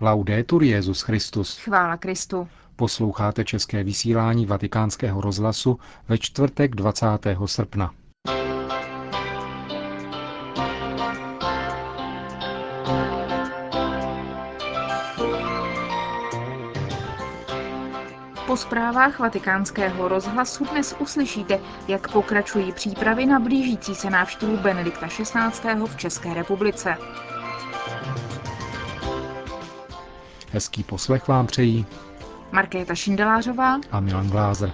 Laudetur Jezus Christus. Chvála Kristu. Posloucháte české vysílání Vatikánského rozhlasu ve čtvrtek 20. srpna. Po zprávách vatikánského rozhlasu dnes uslyšíte, jak pokračují přípravy na blížící se návštěvu Benedikta XVI. v České republice. Hezký poslech vám přejí Markéta Šindelářová a Milan Glázer.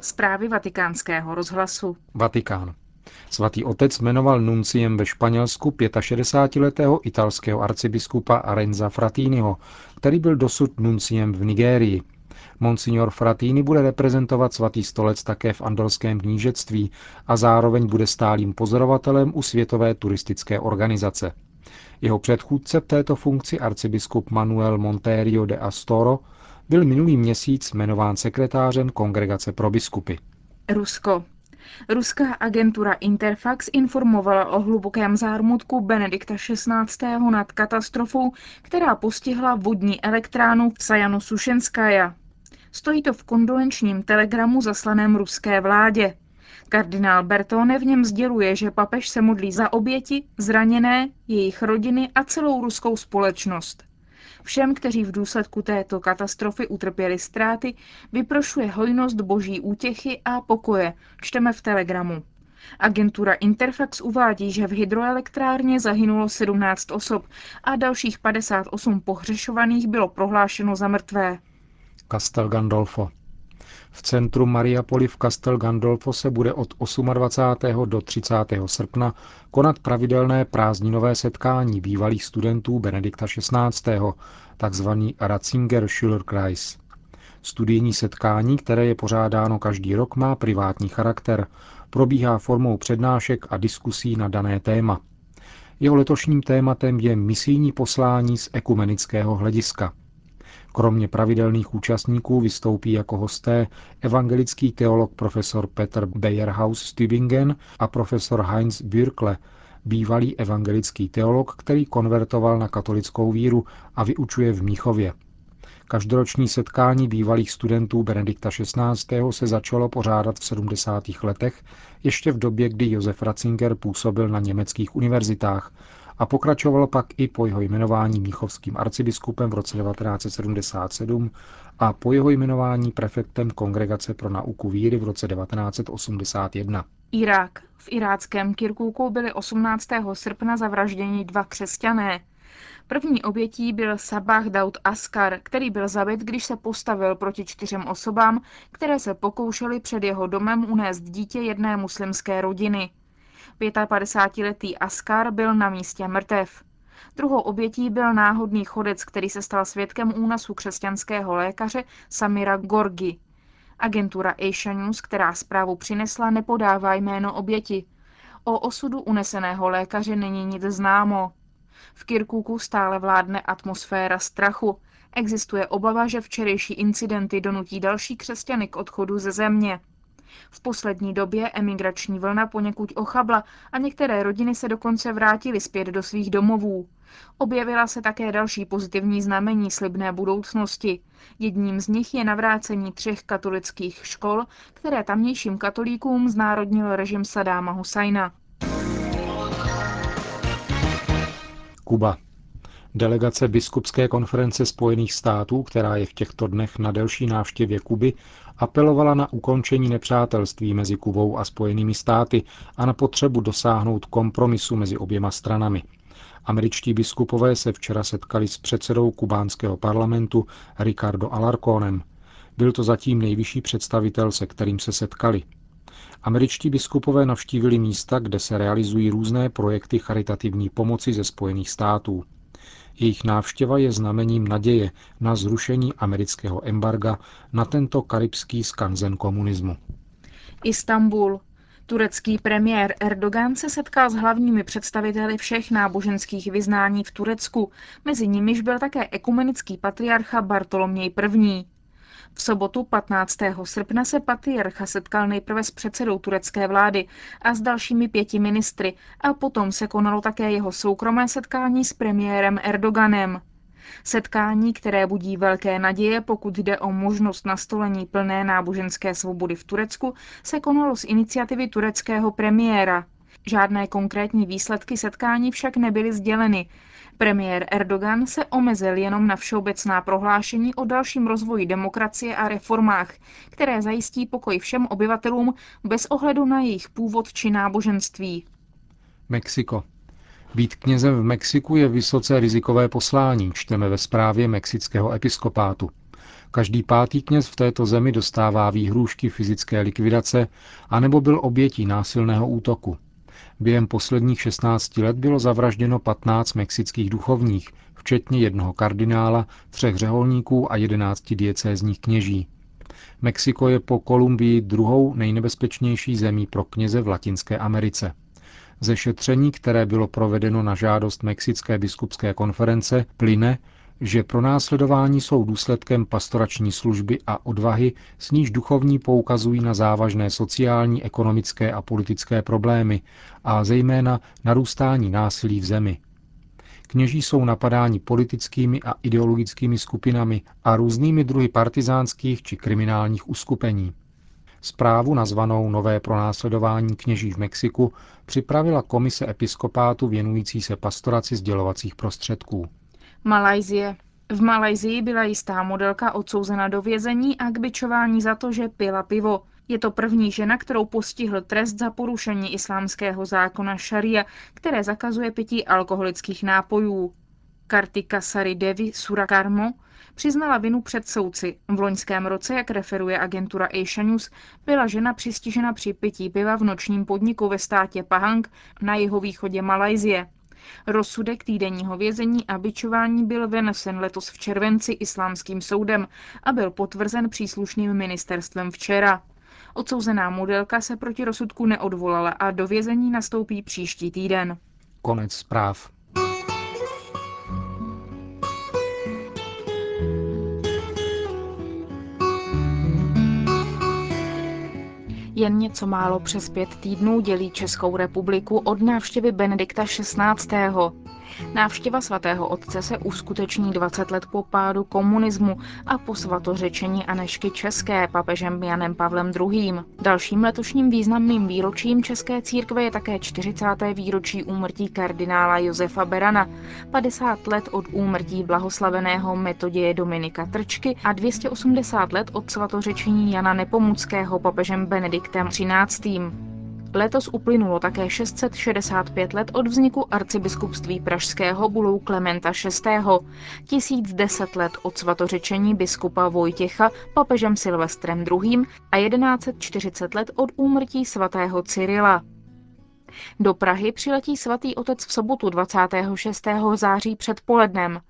Zprávy vatikánského rozhlasu. Vatikán. Svatý otec jmenoval nunciem ve Španělsku 65-letého italského arcibiskupa Arenza Fratiniho, který byl dosud nunciem v Nigérii. Monsignor Fratini bude reprezentovat svatý stolec také v andorském knížectví a zároveň bude stálým pozorovatelem u Světové turistické organizace. Jeho předchůdce v této funkci arcibiskup Manuel Monterio de Astoro byl minulý měsíc jmenován sekretářem Kongregace pro biskupy. Rusko. Ruská agentura Interfax informovala o hlubokém zármutku Benedikta XVI. nad katastrofou, která postihla vodní elektránu v Sajanu Sušenskaja. Stojí to v kondolenčním telegramu zaslaném ruské vládě. Kardinál Bertone v něm sděluje, že papež se modlí za oběti, zraněné, jejich rodiny a celou ruskou společnost. Všem, kteří v důsledku této katastrofy utrpěli ztráty, vyprošuje hojnost boží útěchy a pokoje, čteme v telegramu. Agentura Interfax uvádí, že v hydroelektrárně zahynulo 17 osob a dalších 58 pohřešovaných bylo prohlášeno za mrtvé. Castel Gandolfo. V centru Mariapoli v Castel Gandolfo se bude od 28. do 30. srpna konat pravidelné prázdninové setkání bývalých studentů Benedikta XVI., takzvaný Ratzinger Schülerkreis. Studijní setkání, které je pořádáno každý rok, má privátní charakter, probíhá formou přednášek a diskusí na dané téma. Jeho letošním tématem je misijní poslání z ekumenického hlediska – Kromě pravidelných účastníků vystoupí jako hosté evangelický teolog profesor Peter Bayerhaus z Tübingen a profesor Heinz Bürkle, bývalý evangelický teolog, který konvertoval na katolickou víru a vyučuje v Míchově. Každoroční setkání bývalých studentů Benedikta XVI. se začalo pořádat v 70. letech, ještě v době, kdy Josef Ratzinger působil na německých univerzitách a pokračoval pak i po jeho jmenování míchovským arcibiskupem v roce 1977 a po jeho jmenování prefektem Kongregace pro nauku víry v roce 1981. Irák. V iráckém Kirkuku byli 18. srpna zavražděni dva křesťané. První obětí byl Sabah Daud Askar, který byl zabit, když se postavil proti čtyřem osobám, které se pokoušely před jeho domem unést dítě jedné muslimské rodiny. 55-letý Askar byl na místě mrtev. Druhou obětí byl náhodný chodec, který se stal svědkem únasu křesťanského lékaře Samira Gorgi. Agentura Asia News, která zprávu přinesla, nepodává jméno oběti. O osudu uneseného lékaře není nic známo. V Kirkuku stále vládne atmosféra strachu. Existuje obava, že včerejší incidenty donutí další křesťany k odchodu ze země. V poslední době emigrační vlna poněkud ochabla a některé rodiny se dokonce vrátily zpět do svých domovů. Objevila se také další pozitivní znamení slibné budoucnosti. Jedním z nich je navrácení třech katolických škol, které tamnějším katolíkům znárodnil režim Sadáma Husajna. Kuba. Delegace Biskupské konference Spojených států, která je v těchto dnech na delší návštěvě Kuby, apelovala na ukončení nepřátelství mezi Kubou a Spojenými státy a na potřebu dosáhnout kompromisu mezi oběma stranami. Američtí biskupové se včera setkali s předsedou kubánského parlamentu Ricardo Alarcónem. Byl to zatím nejvyšší představitel, se kterým se setkali. Američtí biskupové navštívili místa, kde se realizují různé projekty charitativní pomoci ze Spojených států. Jejich návštěva je znamením naděje na zrušení amerického embarga na tento karibský skanzen komunismu. Istanbul. Turecký premiér Erdogan se setkal s hlavními představiteli všech náboženských vyznání v Turecku, mezi nimiž byl také ekumenický patriarcha Bartoloměj I. V sobotu 15. srpna se patriarcha setkal nejprve s předsedou turecké vlády a s dalšími pěti ministry a potom se konalo také jeho soukromé setkání s premiérem Erdoganem. Setkání, které budí velké naděje, pokud jde o možnost nastolení plné náboženské svobody v Turecku, se konalo z iniciativy tureckého premiéra. Žádné konkrétní výsledky setkání však nebyly sděleny. Premiér Erdogan se omezil jenom na všeobecná prohlášení o dalším rozvoji demokracie a reformách, které zajistí pokoj všem obyvatelům bez ohledu na jejich původ či náboženství. Mexiko. Být knězem v Mexiku je vysoce rizikové poslání, čteme ve zprávě mexického episkopátu. Každý pátý kněz v této zemi dostává výhrůžky fyzické likvidace anebo byl obětí násilného útoku. Během posledních 16 let bylo zavražděno 15 mexických duchovních, včetně jednoho kardinála, třech řeholníků a 11 diecézních kněží. Mexiko je po Kolumbii druhou nejnebezpečnější zemí pro kněze v Latinské Americe. Ze šetření, které bylo provedeno na žádost Mexické biskupské konference, plyne, že pro následování jsou důsledkem pastorační služby a odvahy, s níž duchovní poukazují na závažné sociální, ekonomické a politické problémy a zejména narůstání násilí v zemi. Kněží jsou napadáni politickými a ideologickými skupinami a různými druhy partizánských či kriminálních uskupení. Zprávu nazvanou Nové pronásledování kněží v Mexiku připravila komise episkopátu věnující se pastoraci sdělovacích prostředků. Malajzie. V Malajzii byla jistá modelka odsouzena do vězení a k byčování za to, že pila pivo. Je to první žena, kterou postihl trest za porušení islámského zákona šaria, které zakazuje pití alkoholických nápojů. Kartika Sari Devi Surakarmo přiznala vinu před soudci. V loňském roce, jak referuje agentura Asia News, byla žena přistižena při pití piva v nočním podniku ve státě Pahang na jihovýchodě Malajzie. Rozsudek týdenního vězení a byčování byl vynesen letos v červenci islámským soudem a byl potvrzen příslušným ministerstvem včera. Odsouzená modelka se proti rozsudku neodvolala a do vězení nastoupí příští týden. Konec zpráv. Jen něco málo přes pět týdnů dělí Českou republiku od návštěvy Benedikta XVI. Návštěva svatého otce se uskuteční 20 let po pádu komunismu a po svatořečení Anešky České papežem Janem Pavlem II. Dalším letošním významným výročím České církve je také 40. výročí úmrtí kardinála Josefa Berana, 50 let od úmrtí blahoslaveného metoděje Dominika Trčky a 280 let od svatořečení Jana Nepomuckého papežem Benediktem XIII. Letos uplynulo také 665 let od vzniku arcibiskupství pražského bulou Klementa VI. 1010 let od svatořečení biskupa Vojtěcha papežem Silvestrem II. a 1140 let od úmrtí svatého Cyrila. Do Prahy přiletí svatý otec v sobotu 26. září předpolednem.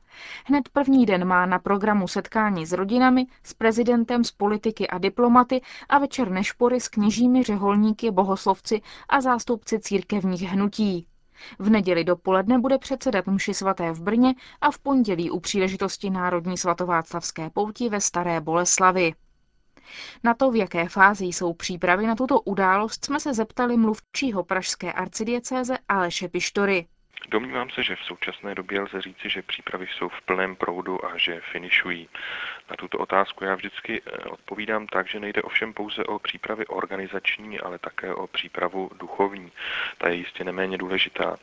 Hned první den má na programu setkání s rodinami, s prezidentem, s politiky a diplomaty a večer nešpory s kněžími, řeholníky, bohoslovci a zástupci církevních hnutí. V neděli dopoledne bude předsedat mši svaté v Brně a v pondělí u příležitosti Národní svatováclavské pouti ve Staré Boleslavi. Na to, v jaké fázi jsou přípravy na tuto událost, jsme se zeptali mluvčího pražské arcidiecéze Aleše Pištory. Domnívám se, že v současné době lze říci, že přípravy jsou v plném proudu a že finišují. Na tuto otázku já vždycky eh, odpovídám tak, že nejde ovšem pouze o přípravy organizační, ale také o přípravu duchovní. Ta je jistě neméně důležitá.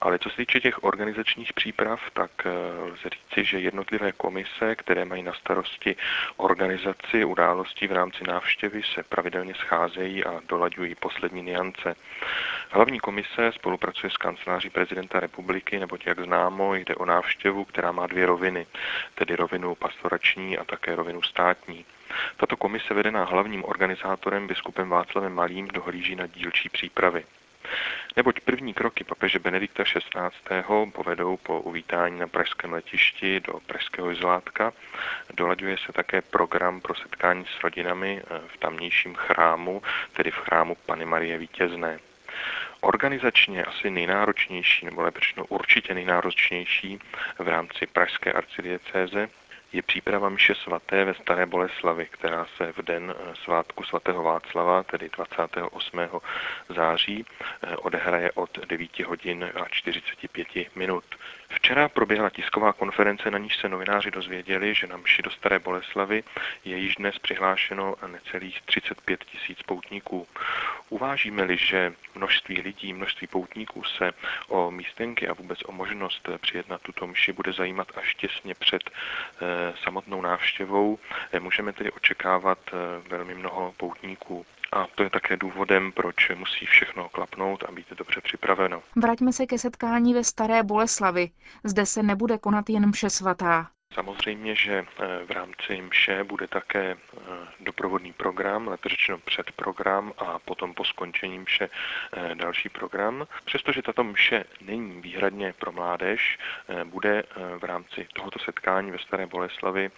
Ale co se týče těch organizačních příprav, tak eh, lze říci, že jednotlivé komise, které mají na starosti organizaci událostí v rámci návštěvy, se pravidelně scházejí a dolaďují poslední niance. Hlavní komise spolupracuje s kanceláří prezidenta republiky, neboť jak známo, jde o návštěvu, která má dvě roviny, tedy rovinu pastorační a také rovinu státní. Tato komise vedená hlavním organizátorem biskupem Václavem Malým dohlíží na dílčí přípravy. Neboť první kroky papeže Benedikta XVI. povedou po uvítání na pražském letišti do pražského izlátka. Dolaďuje se také program pro setkání s rodinami v tamnějším chrámu, tedy v chrámu Pany Marie Vítězné. Organizačně asi nejnáročnější, nebo lepší určitě nejnáročnější v rámci pražské arcidiecéze je příprava mše svaté ve Staré Boleslavi, která se v den eh, svátku svatého Václava, tedy 28. září, eh, odehraje od 9 hodin a 45 minut. Včera proběhla tisková konference, na níž se novináři dozvěděli, že na mši do Staré Boleslavy je již dnes přihlášeno necelých 35 tisíc poutníků. Uvážíme-li, že množství lidí, množství poutníků se o místenky a vůbec o možnost přijet na tuto mši bude zajímat až těsně před eh, samotnou návštěvou, eh, můžeme tedy očekávat eh, velmi mnoho poutníků. A to je také důvodem, proč musí všechno klapnout a být dobře připraveno. Vraťme se ke setkání ve Staré Boleslavi. Zde se nebude konat jen mše svatá. Samozřejmě, že eh, v rámci mše bude také eh, doprovodný program, lépe řečeno předprogram a potom po skončení mše eh, další program. Přestože tato mše není výhradně pro mládež, bude v rámci tohoto setkání ve Staré Boleslavi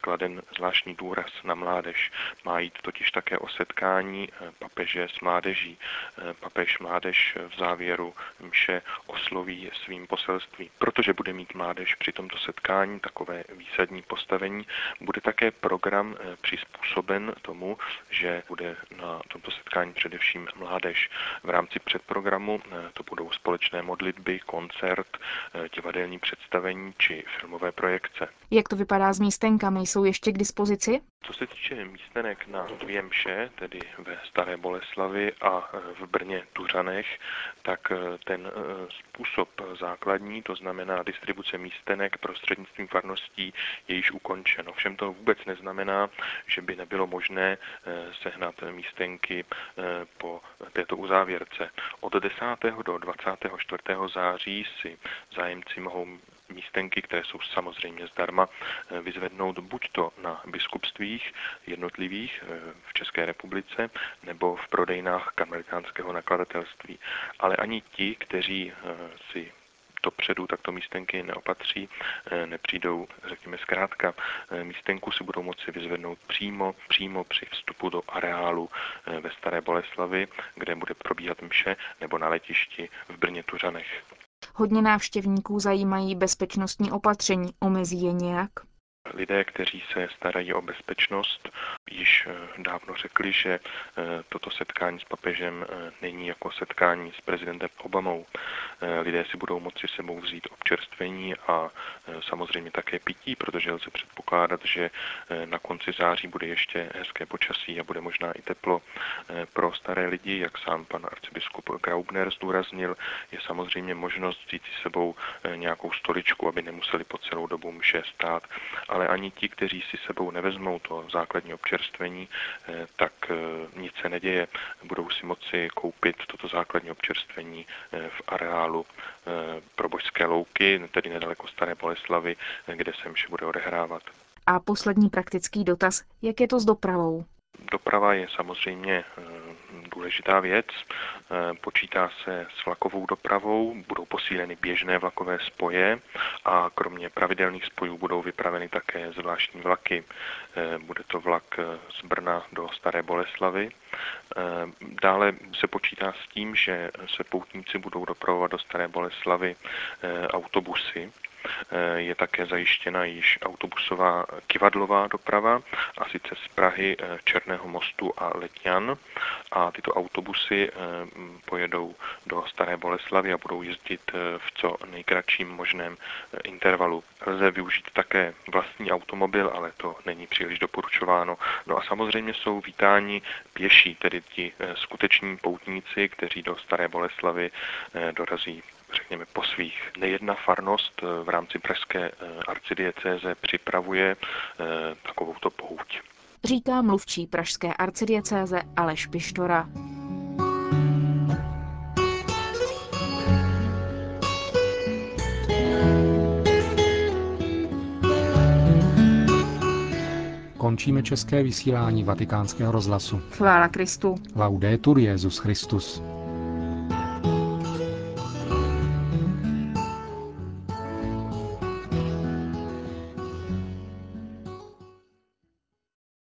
kladen zvláštní důraz na mládež. Má jít totiž také o setkání papeže s mládeží. Papež mládež v závěru mše osloví svým poselství. Protože bude mít mládež při tomto setkání, tak takové výsadní postavení. Bude také program eh, přizpůsoben tomu, že bude na tomto setkání především mládež. V rámci předprogramu eh, to budou společné modlitby, koncert, eh, divadelní představení či filmové projekce. Jak to vypadá s místenkami? Jsou ještě k dispozici? Co se týče místenek na dvě mše, tedy ve Staré Boleslavi a v Brně Tuřanech, tak ten způsob základní, to znamená distribuce místenek prostřednictvím farností, je již ukončen. Ovšem to vůbec neznamená, že by nebylo možné sehnat místenky po této uzávěrce. Od 10. do 24. září si zájemci mohou místenky, které jsou samozřejmě zdarma, eh, vyzvednout buď to na biskupstvích jednotlivých eh, v České republice nebo v prodejnách karmelitánského nakladatelství. Ale ani ti, kteří eh, si dopředu takto místenky neopatří, nepřijdou, řekněme zkrátka, místenku si budou moci vyzvednout přímo, přímo při vstupu do areálu ve Staré Boleslavi, kde bude probíhat mše, nebo na letišti v Brně Tuřanech. Hodně návštěvníků zajímají bezpečnostní opatření. Omezí je nějak? Lidé, kteří se starají o bezpečnost, již eh, dávno řekli, že eh, toto setkání s papežem eh, není jako setkání s prezidentem Obamou. Lidé si budou moci sebou vzít občerstvení a samozřejmě také pití, protože lze předpokládat, že na konci září bude ještě hezké počasí a bude možná i teplo pro staré lidi, jak sám pan arcibiskup Graubner zdůraznil, je samozřejmě možnost vzít si sebou nějakou stoličku, aby nemuseli po celou dobu mše stát, ale ani ti, kteří si sebou nevezmou to základní občerstvení, eh, tak eh, nic se neděje. Budou si moci koupit toto základní občerstvení eh, v areálu pro božské louky, tedy nedaleko Staré Boleslavy, kde se vše bude odehrávat. A poslední praktický dotaz, jak je to s dopravou? Doprava je samozřejmě důležitá věc. Eh, počítá se s vlakovou dopravou, budou posíleny běžné vlakové spoje a kromě pravidelných spojů budou vypraveny také zvláštní vlaky. Eh, bude to vlak eh, z Brna do Staré Boleslavy. Dále se počítá s tím, že se poutníci budou dopravovat do Staré Boleslavy autobusy, je také zajištěna již autobusová kivadlová doprava, a sice z Prahy, eh, Černého mostu a Letňan. A tyto autobusy eh, pojedou do Staré Boleslavy a budou jezdit v co nejkratším možném intervalu. Lze využít také vlastní automobil, ale to není příliš doporučováno. No a samozřejmě jsou vítáni pěší, tedy ti skuteční poutníci, kteří do Staré Boleslavy dorazí řekněme, po svých. Nejedna farnost eh, v rámci pražské eh, arcidiecéze připravuje eh, takovouto pouť. Říká mluvčí pražské arcidiecéze Aleš Pištora. Končíme české vysílání vatikánského rozhlasu. Chvála Kristu. Laudetur Jezus Christus.